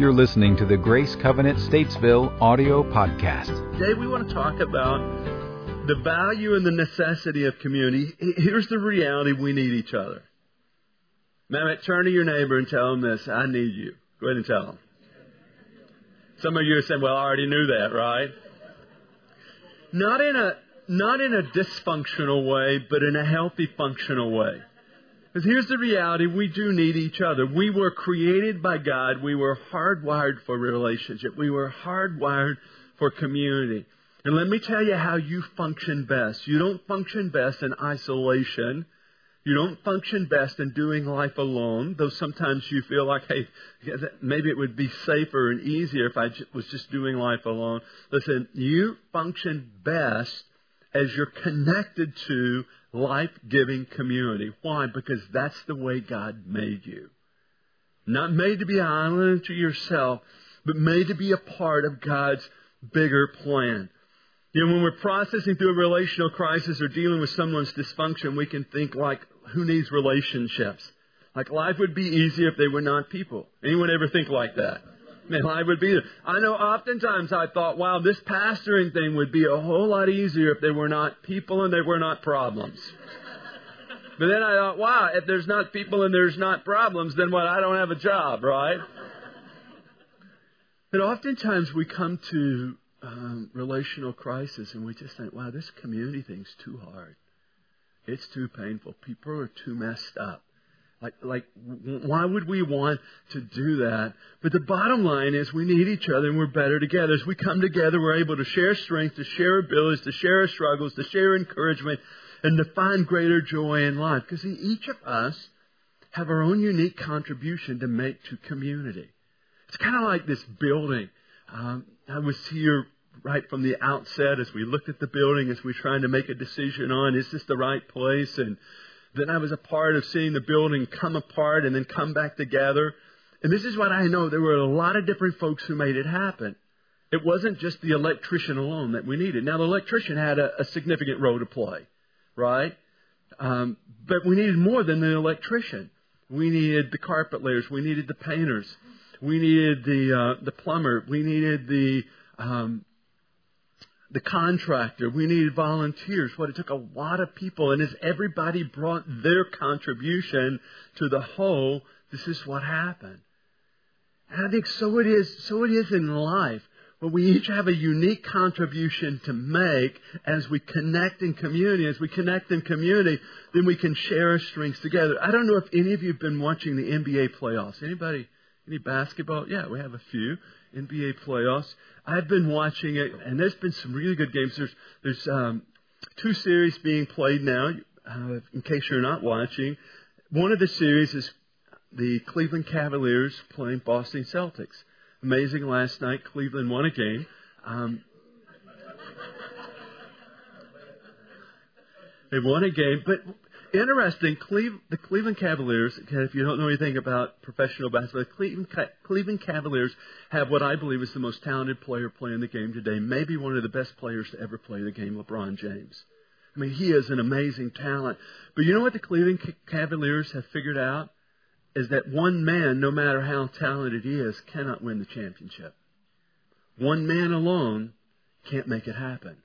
You're listening to the Grace Covenant Statesville audio podcast. Today we want to talk about the value and the necessity of community. Here's the reality we need each other. Mehmet, turn to your neighbor and tell him this I need you. Go ahead and tell him. Some of you are saying, well, I already knew that, right? Not in a, not in a dysfunctional way, but in a healthy, functional way. Because here's the reality we do need each other. We were created by God. We were hardwired for relationship. We were hardwired for community. And let me tell you how you function best. You don't function best in isolation. You don't function best in doing life alone, though sometimes you feel like, hey, maybe it would be safer and easier if I was just doing life alone. Listen, you function best as you're connected to life giving community. Why? Because that's the way God made you. Not made to be an island to yourself, but made to be a part of God's bigger plan. You know, when we're processing through a relational crisis or dealing with someone's dysfunction, we can think like, who needs relationships? Like life would be easier if they were not people. Anyone ever think like that? Man, life would be. there. I know oftentimes I thought, wow, this pastoring thing would be a whole lot easier if they were not people and they were not problems. But then I thought, wow, if there's not people and there's not problems, then what? I don't have a job, right? But oftentimes we come to um, relational crisis and we just think, wow, this community thing's too hard. It's too painful. People are too messed up. Like, like, why would we want to do that? But the bottom line is we need each other and we're better together. As we come together, we're able to share strength, to share abilities, to share our struggles, to share encouragement, and to find greater joy in life. Because each of us have our own unique contribution to make to community. It's kind of like this building. Um, I was here right from the outset as we looked at the building, as we're trying to make a decision on is this the right place? And then I was a part of seeing the building come apart and then come back together. And this is what I know. There were a lot of different folks who made it happen. It wasn't just the electrician alone that we needed. Now, the electrician had a, a significant role to play, right? Um, but we needed more than the electrician. We needed the carpet layers. We needed the painters. We needed the uh, the plumber. We needed the um, the contractor. We needed volunteers. What it took a lot of people, and as everybody brought their contribution to the whole, this is what happened. And I think so it is. So it is in life. Where we each have a unique contribution to make as we connect in community. As we connect in community, then we can share our strengths together. I don't know if any of you have been watching the NBA playoffs. Anybody? Any basketball? Yeah, we have a few. NBA playoffs. I've been watching it, and there's been some really good games. There's there's um, two series being played now. Uh, in case you're not watching, one of the series is the Cleveland Cavaliers playing Boston Celtics. Amazing last night, Cleveland won a game. Um, they won a game, but interesting, the Cleveland Cavaliers, if you don't know anything about professional basketball, Cleveland, Cleveland Cavaliers have what I believe is the most talented player playing the game today, maybe one of the best players to ever play the game, LeBron James. I mean, he is an amazing talent. But you know what the Cleveland Cavaliers have figured out? Is that one man, no matter how talented he is, cannot win the championship. One man alone can't make it happen.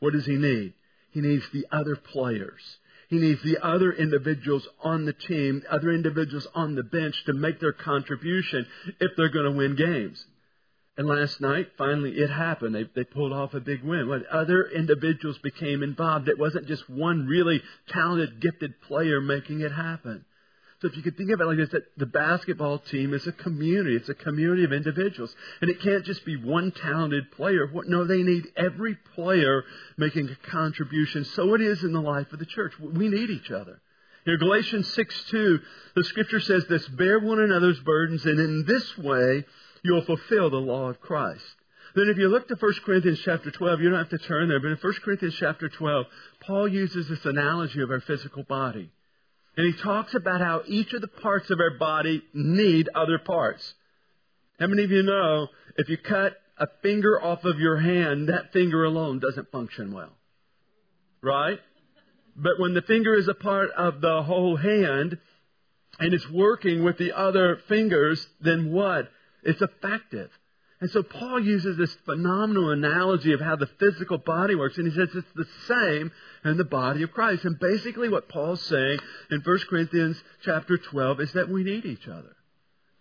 What does he need? He needs the other players. He needs the other individuals on the team, other individuals on the bench to make their contribution if they're going to win games. And last night, finally, it happened. They, they pulled off a big win. When other individuals became involved, it wasn't just one really talented, gifted player making it happen. So if you could think of it like this, that the basketball team is a community. It's a community of individuals. And it can't just be one talented player. No, they need every player making a contribution. So it is in the life of the church. We need each other. In Galatians 6 2, the scripture says this, bear one another's burdens, and in this way you'll fulfill the law of Christ. Then if you look to 1 Corinthians chapter 12, you don't have to turn there, but in 1 Corinthians chapter 12, Paul uses this analogy of our physical body. And he talks about how each of the parts of our body need other parts. How many of you know if you cut a finger off of your hand, that finger alone doesn't function well? Right? But when the finger is a part of the whole hand and it's working with the other fingers, then what? It's effective. And so Paul uses this phenomenal analogy of how the physical body works, and he says it's the same in the body of Christ. And basically what Paul's saying in 1 Corinthians chapter 12 is that we need each other.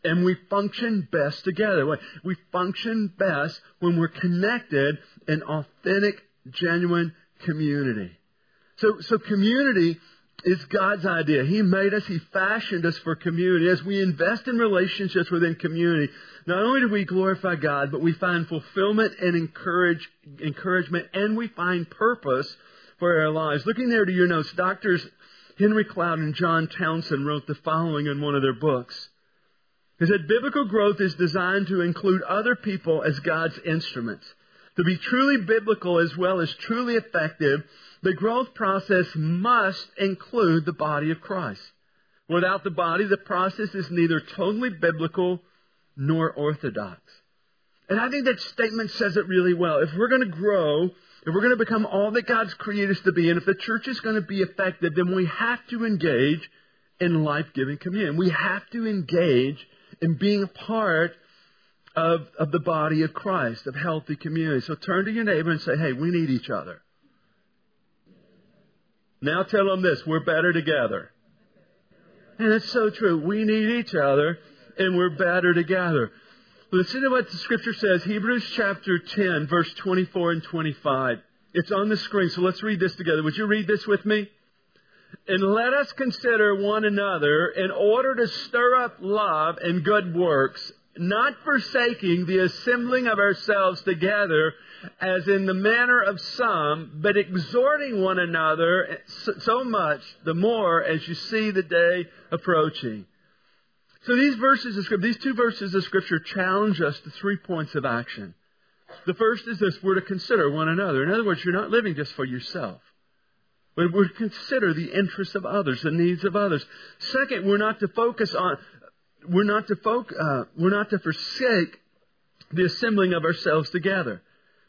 And we function best together. We function best when we're connected in authentic, genuine community. So, so community is God's idea. He made us, He fashioned us for community. As we invest in relationships within community, not only do we glorify God, but we find fulfillment and encourage, encouragement, and we find purpose for our lives. Looking there to your notes, doctors Henry Cloud and John Townsend wrote the following in one of their books. He said, Biblical growth is designed to include other people as God's instruments. To be truly biblical as well as truly effective, the growth process must include the body of Christ. Without the body, the process is neither totally biblical nor orthodox. And I think that statement says it really well. If we're going to grow, if we're going to become all that God's created us to be, and if the church is going to be effective, then we have to engage in life-giving communion. We have to engage in being a part of, of the body of Christ, of healthy community. So turn to your neighbor and say, hey, we need each other. Now tell them this we're better together. And it's so true. We need each other, and we're better together. Listen to what the scripture says Hebrews chapter 10, verse 24 and 25. It's on the screen, so let's read this together. Would you read this with me? And let us consider one another in order to stir up love and good works, not forsaking the assembling of ourselves together as in the manner of some, but exhorting one another so much the more as you see the day approaching. So these verses of scripture, these two verses of scripture challenge us to three points of action. The first is this, we're to consider one another. In other words, you're not living just for yourself. But we're to consider the interests of others, the needs of others. Second, we're not to focus on, we're not to folk, uh, we're not to forsake the assembling of ourselves together.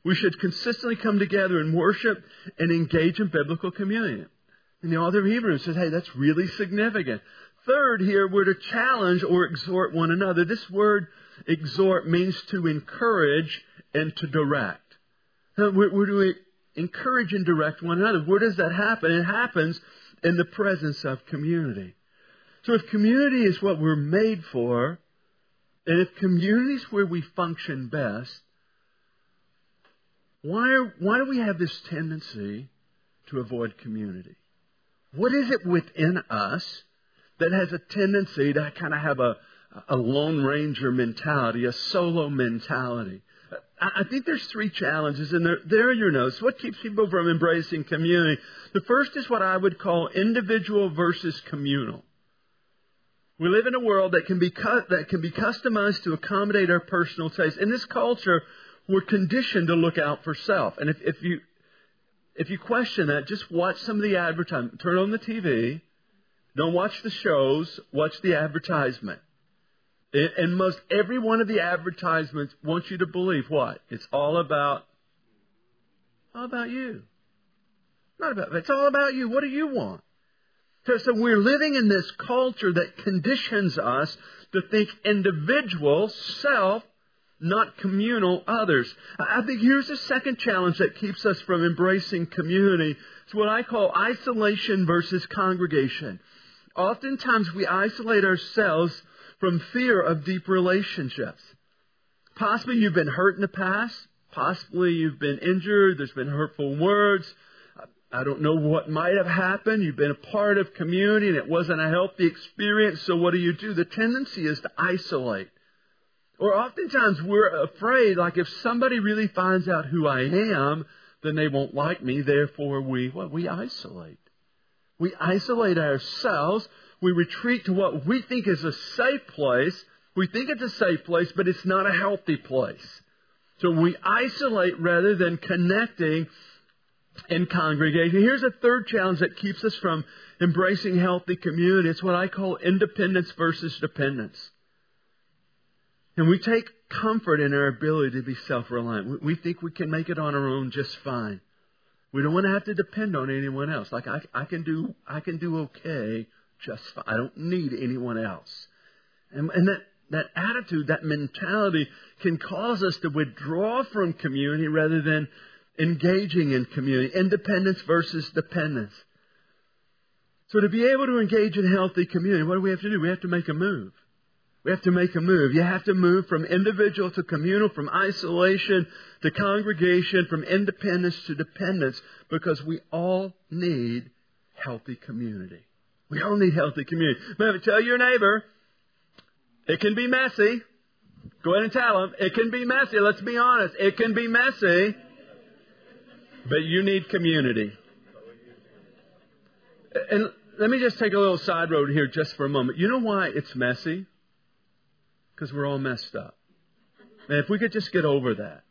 We should consistently come together and worship and engage in biblical communion. And the author of Hebrews says, hey, that's really significant. Third, here, we're to challenge or exhort one another. This word exhort means to encourage and to direct. We're, we're to encourage and direct one another. Where does that happen? It happens in the presence of community. So if community is what we're made for, and if community is where we function best, why, are, why do we have this tendency to avoid community? What is it within us that has a tendency to kind of have a, a lone ranger mentality, a solo mentality? I think there's three challenges, and there are your notes. What keeps people from embracing community? The first is what I would call individual versus communal. We live in a world that can be cut, that can be customized to accommodate our personal taste. In this culture, we're conditioned to look out for self. And if, if you if you question that, just watch some of the advertisement. Turn on the TV. Don't watch the shows. Watch the advertisement. And most every one of the advertisements wants you to believe what? It's all about, all about you. Not about, it's all about you. What do you want? So we're living in this culture that conditions us to think individual, self, not communal others. I think here's the second challenge that keeps us from embracing community. It's what I call isolation versus congregation. Oftentimes we isolate ourselves from fear of deep relationships. Possibly you've been hurt in the past. Possibly you've been injured. There's been hurtful words. I don't know what might have happened. You've been a part of community and it wasn't a healthy experience. So what do you do? The tendency is to isolate. Or oftentimes we're afraid, like if somebody really finds out who I am, then they won't like me. Therefore we, what? We isolate. We isolate ourselves we retreat to what we think is a safe place. We think it's a safe place, but it's not a healthy place. So we isolate rather than connecting and congregation. Here's a third challenge that keeps us from embracing healthy community. It's what I call independence versus dependence. And we take comfort in our ability to be self reliant. We think we can make it on our own just fine. We don't want to have to depend on anyone else. Like I, I can do, I can do okay just fine. I don't need anyone else. And, and that that attitude, that mentality can cause us to withdraw from community rather than engaging in community. Independence versus dependence. So to be able to engage in healthy community, what do we have to do? We have to make a move. We have to make a move. You have to move from individual to communal, from isolation to congregation, from independence to dependence, because we all need healthy community. We all need healthy community. Remember, tell your neighbor, it can be messy. Go ahead and tell them, it can be messy. Let's be honest. It can be messy, but you need community. And let me just take a little side road here just for a moment. You know why it's messy? Because we're all messed up. And if we could just get over that.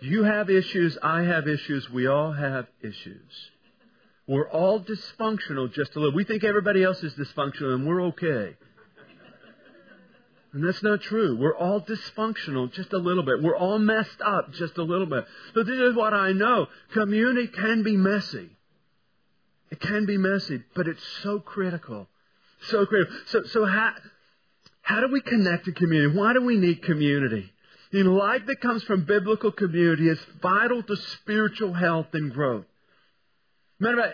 You have issues, I have issues, we all have issues. We're all dysfunctional just a little. We think everybody else is dysfunctional and we're okay. And that's not true. We're all dysfunctional just a little bit. We're all messed up just a little bit. So this is what I know. Community can be messy. It can be messy, but it's so critical. So critical. So, so how, how do we connect to community? Why do we need community? Know, life that comes from biblical community is vital to spiritual health and growth. Matter of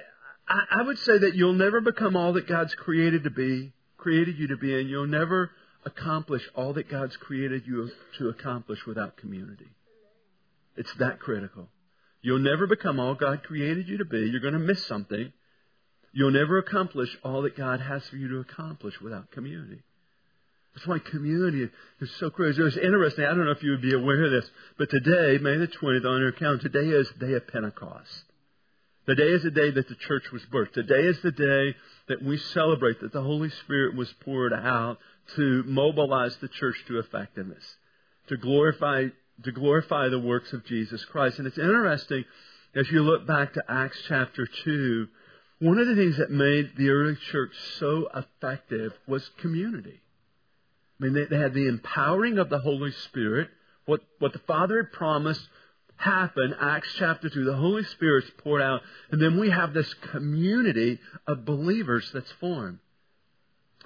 I, I would say that you'll never become all that God's created to be, created you to be, and you'll never accomplish all that God's created you to accomplish without community. It's that critical. You'll never become all God created you to be. You're going to miss something. You'll never accomplish all that God has for you to accomplish without community. That's why community is so crazy. It's interesting. I don't know if you would be aware of this, but today, May the 20th on your calendar, today is day of Pentecost. Today is the day that the church was birthed. Today is the day that we celebrate that the Holy Spirit was poured out to mobilize the church to effectiveness, to glorify, to glorify the works of Jesus Christ. And it's interesting as you look back to Acts chapter 2, one of the things that made the early church so effective was community. I mean, they, they had the empowering of the Holy Spirit. What, what the Father had promised happened, Acts chapter 2. The Holy Spirit's poured out. And then we have this community of believers that's formed.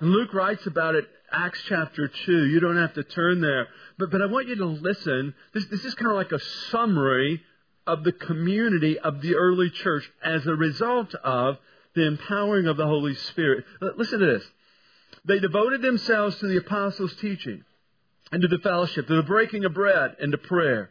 And Luke writes about it, Acts chapter 2. You don't have to turn there. But, but I want you to listen. This, this is kind of like a summary of the community of the early church as a result of the empowering of the Holy Spirit. Listen to this. They devoted themselves to the apostles' teaching and to the fellowship, to the breaking of bread and to prayer.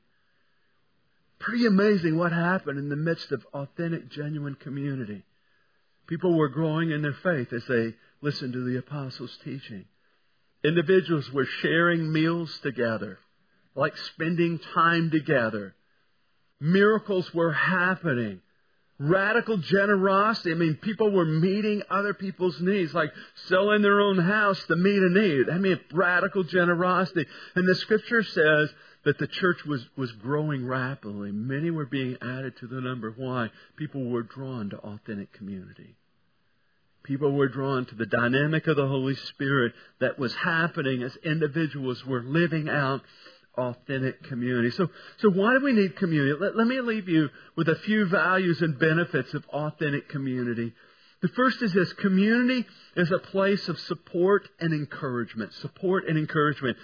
Pretty amazing what happened in the midst of authentic, genuine community. People were growing in their faith as they listened to the apostles' teaching. Individuals were sharing meals together, like spending time together. Miracles were happening radical generosity. I mean, people were meeting other people's needs, like selling their own house to meet a need. I mean, radical generosity. And the scripture says that the church was, was growing rapidly. Many were being added to the number. Why? People were drawn to authentic community. People were drawn to the dynamic of the Holy Spirit that was happening as individuals were living out authentic community. So, so why do we need community? Let, let me leave you with a few values and benefits of authentic community. The first is this community is a place of support and encouragement. Support and encouragement.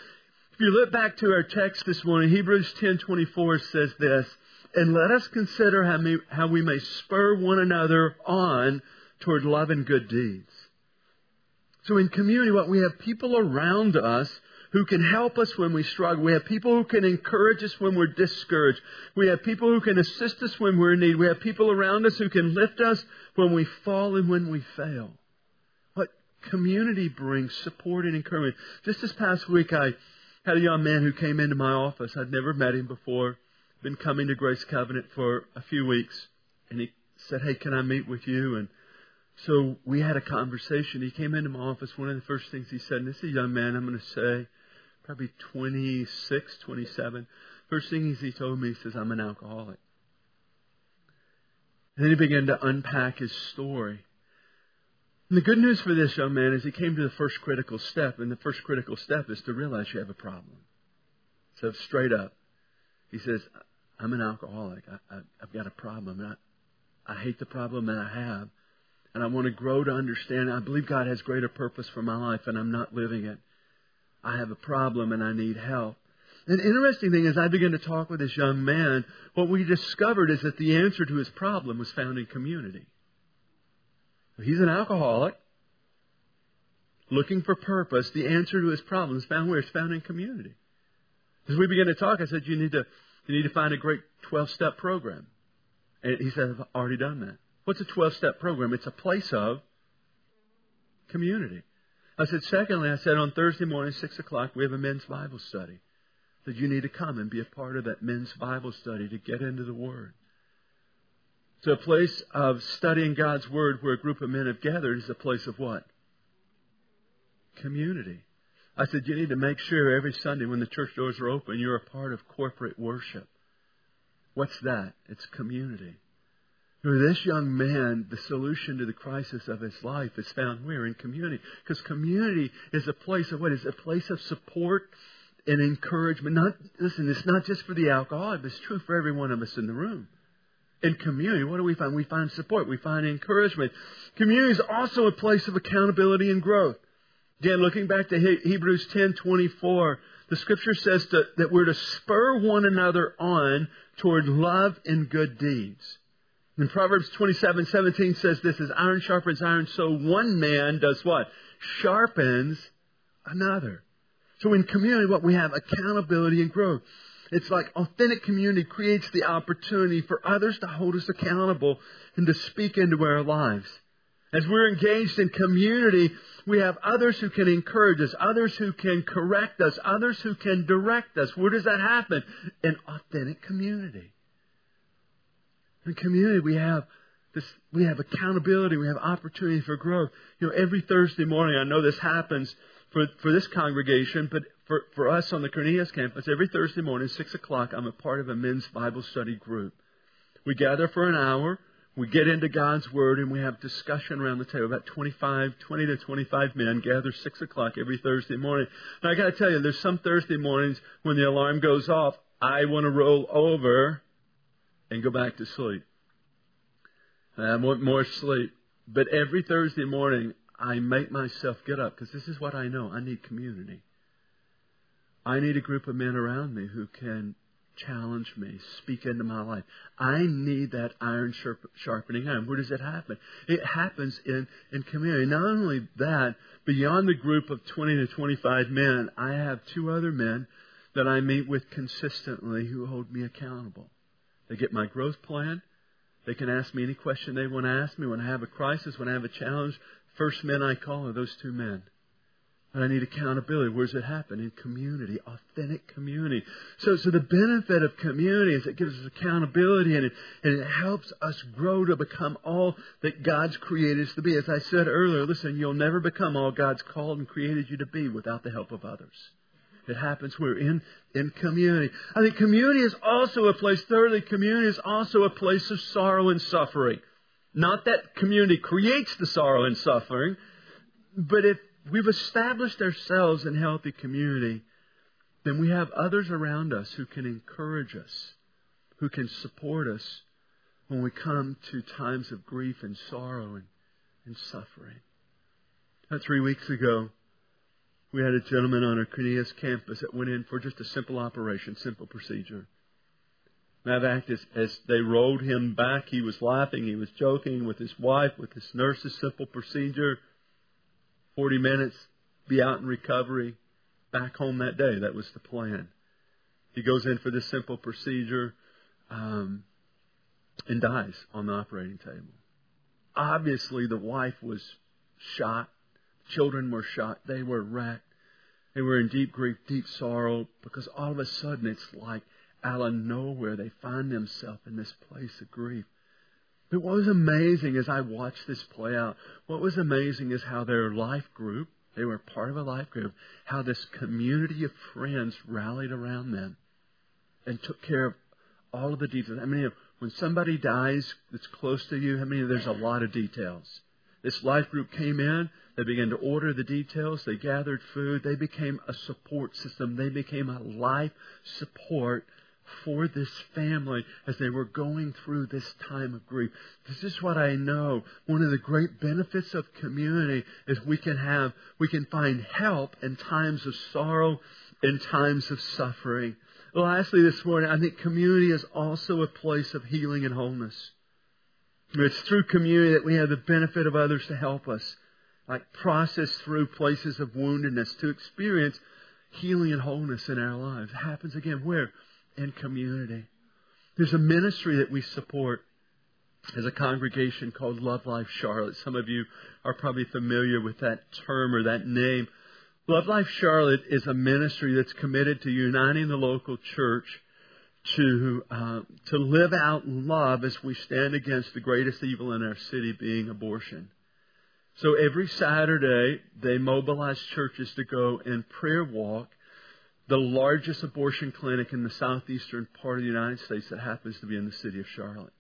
If you look back to our text this morning, Hebrews 10:24 says this, "And let us consider how, may, how we may spur one another on toward love and good deeds." So in community, what we have people around us who can help us when we struggle. We have people who can encourage us when we're discouraged. We have people who can assist us when we're in need. We have people around us who can lift us when we fall and when we fail. What community brings support and encouragement. Just this past week, I had a young man who came into my office. I'd never met him before. Been coming to Grace Covenant for a few weeks. And he said, Hey, can I meet with you? And so we had a conversation. He came into my office. One of the first things he said, and this is a young man I'm going to say, probably 26, 27. First thing he told me, he says, I'm an alcoholic. And then he began to unpack his story. And the good news for this young man is he came to the first critical step, and the first critical step is to realize you have a problem. So straight up, he says, I'm an alcoholic. I, have got a problem. And I, I hate the problem that I have. And I want to grow to understand. I believe God has greater purpose for my life, and I'm not living it. I have a problem, and I need help. An interesting thing as I began to talk with this young man, what we discovered is that the answer to his problem was found in community. He's an alcoholic, looking for purpose. The answer to his problem is found where? It's found in community. As we began to talk, I said, you need to, you need to find a great 12 step program. And he said, I've already done that. What's a 12 step program? It's a place of community. I said, secondly, I said, on Thursday morning, 6 o'clock, we have a men's Bible study. That you need to come and be a part of that men's Bible study to get into the Word. So a place of studying God's Word where a group of men have gathered is a place of what? Community. I said, you need to make sure every Sunday when the church doors are open, you're a part of corporate worship. What's that? It's community. For this young man, the solution to the crisis of his life is found where? In community. Because community is a place of what? Is a place of support and encouragement. Not listen, it's not just for the alcoholic, it's true for every one of us in the room. In community, what do we find? We find support. We find encouragement. Community is also a place of accountability and growth. Again, looking back to Hebrews 10:24, the scripture says to, that we're to spur one another on toward love and good deeds. And Proverbs 27:17 says this is iron sharpens iron, so one man does what? Sharpens another. So in community, what we have accountability and growth. It's like authentic community creates the opportunity for others to hold us accountable and to speak into our lives. As we're engaged in community, we have others who can encourage us, others who can correct us, others who can direct us. Where does that happen? In authentic community. In community, we have this, we have accountability, we have opportunity for growth. You know, every Thursday morning, I know this happens for, for this congregation, but for, for us on the Cornelius campus, every Thursday morning, 6 o'clock, I'm a part of a men's Bible study group. We gather for an hour we get into God's Word and we have discussion around the table. About 25, 20 to 25 men gather 6 o'clock every Thursday morning. And I got to tell you, there's some Thursday mornings when the alarm goes off, I want to roll over and go back to sleep. I want more sleep. But every Thursday morning, I make myself get up because this is what I know. I need community. I need a group of men around me who can challenge me, speak into my life. I need that iron sharpening iron. Where does it happen? It happens in, in community. Not only that, beyond the group of 20 to 25 men, I have two other men that I meet with consistently who hold me accountable. They get my growth plan. They can ask me any question they want to ask me when I have a crisis, when I have a challenge. First men I call are those two men. And I need accountability. Where does it happen? In community, authentic community. So, so the benefit of community is it gives us accountability and it, and it helps us grow to become all that God's created us to be. As I said earlier, listen, you'll never become all God's called and created you to be without the help of others. It happens we're in, in community. I think community is also a place, thirdly, community is also a place of sorrow and suffering. Not that community creates the sorrow and suffering, but if we've established ourselves in healthy community, then we have others around us who can encourage us, who can support us when we come to times of grief and sorrow and, and suffering. About three weeks ago, we had a gentleman on our Cornelius campus that went in for just a simple operation, simple procedure. Matter of fact, as, as they rolled him back, he was laughing, he was joking with his wife, with his nurse's simple procedure. 40 minutes, be out in recovery, back home that day. That was the plan. He goes in for this simple procedure um, and dies on the operating table. Obviously, the wife was shot. Children were shot. They were wrecked. They were in deep grief, deep sorrow, because all of a sudden it's like out of nowhere they find themselves in this place of grief. But what was amazing as I watched this play out, what was amazing is how their life group, They were part of a life group. How this community of friends rallied around them and took care of all of the details. I mean, when somebody dies that's close to you, I mean, there's a lot of details. This life group came in. They began to order the details. They gathered food. They became a support system. They became a life support for this family as they were going through this time of grief. This is what I know. One of the great benefits of community is we can have, we can find help in times of sorrow, in times of suffering. Lastly, this morning, I think community is also a place of healing and wholeness. It's through community that we have the benefit of others to help us, like process through places of woundedness, to experience healing and wholeness in our lives. It happens again where? In community. There's a ministry that we support as a congregation called Love Life Charlotte. Some of you are probably familiar with that term or that name. Love Life Charlotte is a ministry that's committed to uniting the local church to uh, to live out love as we stand against the greatest evil in our city, being abortion. So every Saturday they mobilize churches to go and prayer walk the largest abortion clinic in the southeastern part of the United States that happens to be in the city of Charlotte.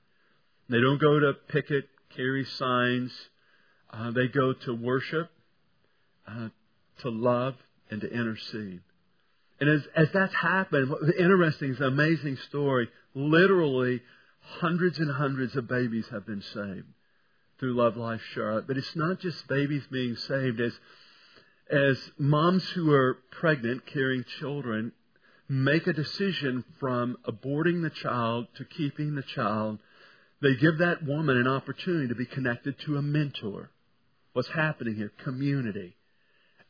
They don't go to picket, carry signs. Uh, they go to worship, uh, to love, and to intercede. And as, as that's happened, the interesting is an amazing story. Literally, hundreds and hundreds of babies have been saved through Love Life Charlotte. But it's not just babies being saved. As, as moms who are pregnant, carrying children, make a decision from aborting the child to keeping the child, they give that woman an opportunity to be connected to a mentor. What's happening here? Community.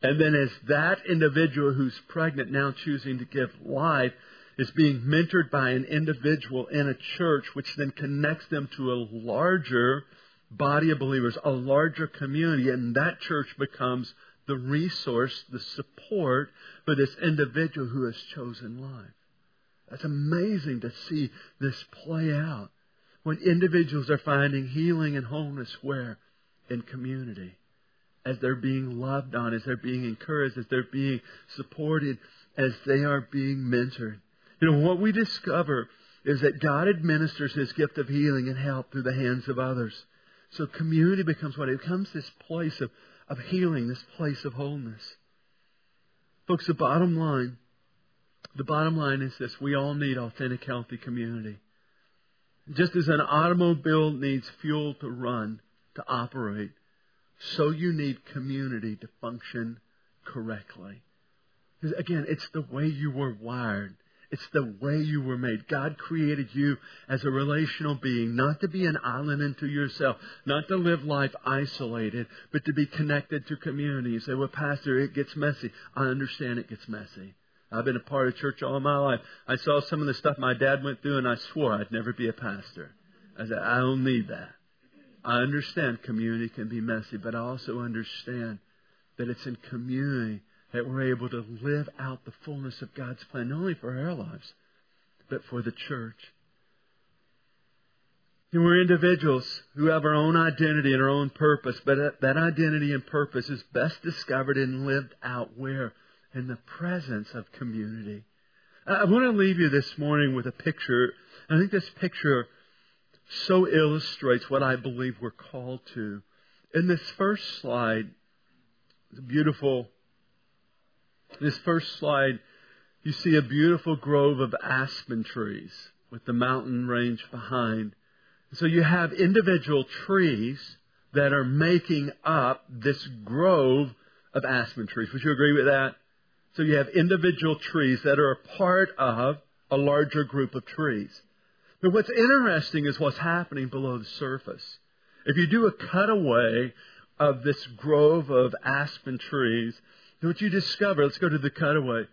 And then as that individual who's pregnant now choosing to give life is being mentored by an individual in a church, which then connects them to a larger body of believers, a larger community, and that church becomes the resource, the support for this individual who has chosen life. That's amazing to see this play out when individuals are finding healing and wholeness where? In community as they're being loved on, as they're being encouraged, as they're being supported, as they are being mentored. You know, what we discover is that God administers His gift of healing and help through the hands of others. So community becomes what? It becomes this place of, of healing, this place of wholeness. Folks, the bottom line, the bottom line is this. We all need authentic, healthy community. Just as an automobile needs fuel to run, to operate, so you need community to function correctly. Again, it's the way you were wired. It's the way you were made. God created you as a relational being, not to be an island unto yourself, not to live life isolated, but to be connected to community. You say, well, Pastor, it gets messy. I understand it gets messy. I've been a part of church all my life. I saw some of the stuff my dad went through, and I swore I'd never be a pastor. I said, I don't need that. I understand community can be messy, but I also understand that it's in community that we're able to live out the fullness of God's plan, not only for our lives, but for the church. And we're individuals who have our own identity and our own purpose, but that identity and purpose is best discovered and lived out where? In the presence of community. I want to leave you this morning with a picture. I think this picture so illustrates what I believe we're called to. In this first slide, it's beautiful. This first slide, you see a beautiful grove of aspen trees with the mountain range behind. So you have individual trees that are making up this grove of aspen trees. Would you agree with that? So you have individual trees that are a part of a larger group of trees. But what's interesting is what's happening below the surface. If you do a cutaway of this grove of aspen trees, what you discover, let's go to the cutaway.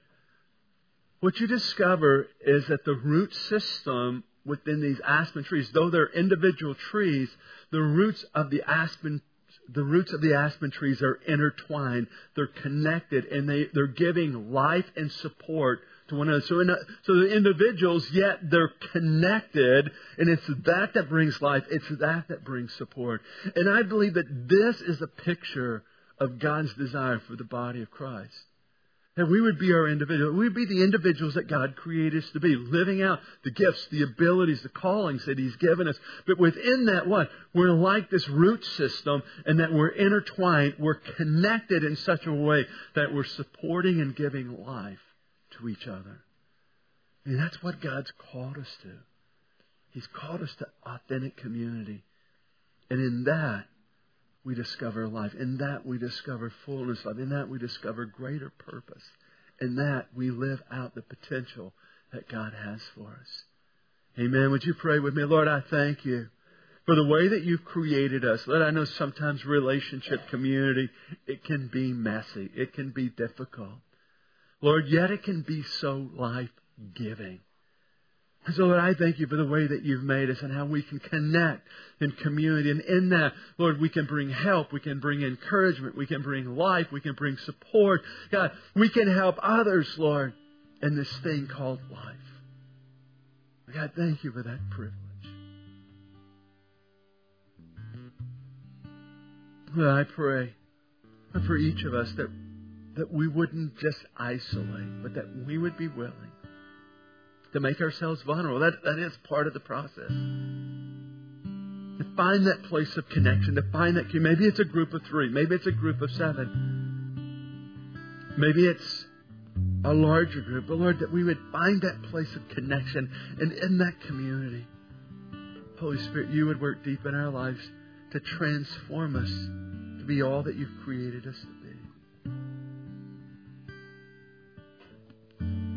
What you discover is that the root system within these aspen trees, though they're individual trees, the roots of the aspen the roots of the aspen trees are intertwined. They're connected and they, they're giving life and support to one another. So, in a, so the individuals, yet they're connected, and it's that that brings life. It's that that brings support. And I believe that this is a picture of God's desire for the body of Christ. That we would be our individual. We would be the individuals that God created us to be, living out the gifts, the abilities, the callings that He's given us. But within that, what? We're like this root system and that we're intertwined. We're connected in such a way that we're supporting and giving life to each other. And that's what God's called us to. He's called us to authentic community. And in that, we discover life. In that, we discover fullness of life. In that, we discover greater purpose. In that, we live out the potential that God has for us. Amen. Would you pray with me? Lord, I thank you for the way that you've created us. Lord, I know sometimes relationship, community, it can be messy. It can be difficult. Lord, yet it can be so life giving. So, Lord, I thank you for the way that you've made us and how we can connect in community. And in that, Lord, we can bring help. We can bring encouragement. We can bring life. We can bring support. God, we can help others, Lord, in this thing called life. God, thank you for that privilege. Lord, I pray for each of us that, that we wouldn't just isolate, but that we would be willing to make ourselves vulnerable. That, that is part of the process. To find that place of connection, to find that, maybe it's a group of three, maybe it's a group of seven, maybe it's a larger group, but Lord, that we would find that place of connection and in that community, Holy Spirit, you would work deep in our lives to transform us to be all that you've created us to be.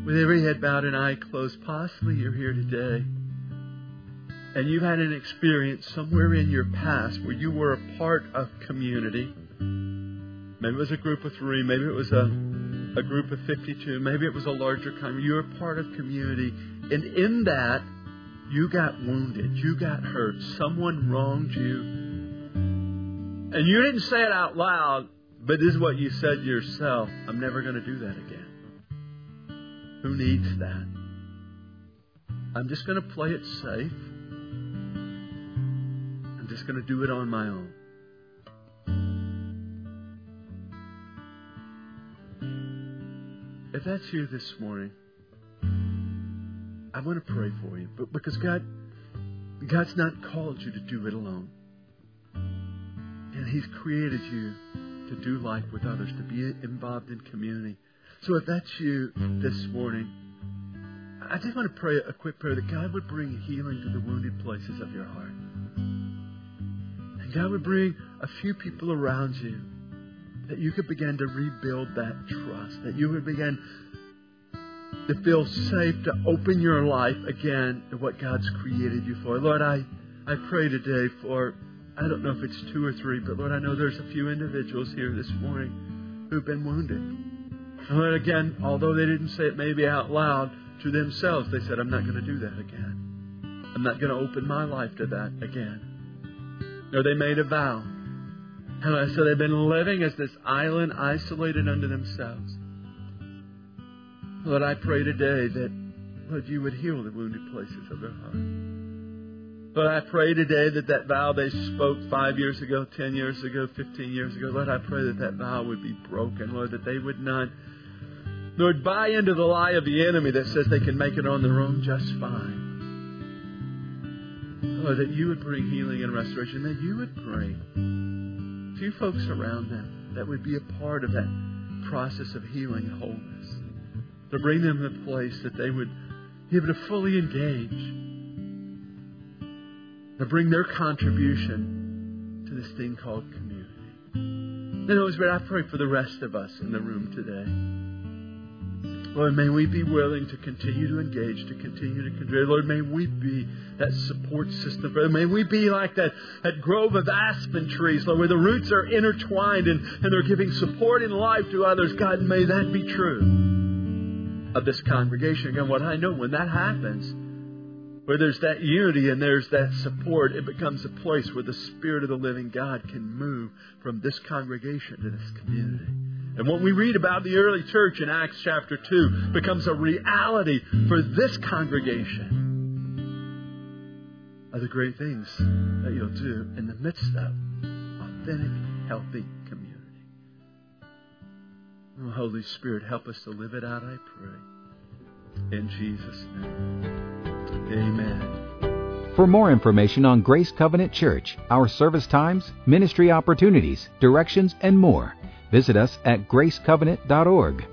With every head bowed and eye closed, possibly you're here today and you've had an experience somewhere in your past where you were a part of community. Maybe it was a group of three, maybe it was a, a group of 52, maybe it was a larger community. You were part of community, and in that, you got wounded, you got hurt, someone wronged you. And you didn't say it out loud, but this is what you said yourself I'm never going to do that again. Who needs that? I'm just going to play it safe. I'm just going to do it on my own. If that's you this morning, I want to pray for you. But because God God's not called you to do it alone. And He's created you to do life with others, to be involved in community. So if that's you this morning, I just want to pray a quick prayer that God would bring healing to the wounded places of your heart. And God would bring a few people around you that you could begin to rebuild that trust, that you would begin to feel safe to open your life again to what God's created you for. Lord, I, I pray today for, I don't know if it's two or three, but Lord, I know there's a few individuals here this morning who've been wounded. And again, although they didn't say it maybe out loud to themselves, they said, I'm not going to do that again. I'm not going to open my life to that again. Or they made a vow. And so they've been living as this island isolated unto themselves. Lord, I pray today that, Lord, you would heal the wounded places of their heart. Lord, I pray today that that vow they spoke five years ago, ten years ago, fifteen years ago, Lord, I pray that that vow would be broken. Lord, that they would not Lord, buy into the lie of the enemy that says they can make it on their own just fine. Lord, that you would bring healing and restoration, that you would bring few folks around them that would be a part of that process of healing and wholeness. To bring them to a place that they would be able to fully engage. To bring their contribution to this thing called community. And Holy Spirit, I pray for the rest of us in the room today. Lord, may we be willing to continue to engage, to continue to contribute. Lord, may we be that support system. May we be like that, that grove of aspen trees, Lord, where the roots are intertwined and, and they're giving support and life to others. God, may that be true of this congregation. Again, what I know, when that happens, where there's that unity and there's that support, it becomes a place where the Spirit of the living God can move from this congregation to this community. And what we read about the early church in Acts chapter 2 becomes a reality for this congregation of the great things that you'll do in the midst of authentic, healthy community. Oh, Holy Spirit, help us to live it out, I pray. In Jesus' name. Amen. For more information on Grace Covenant Church, our service times, ministry opportunities, directions, and more, visit us at gracecovenant.org.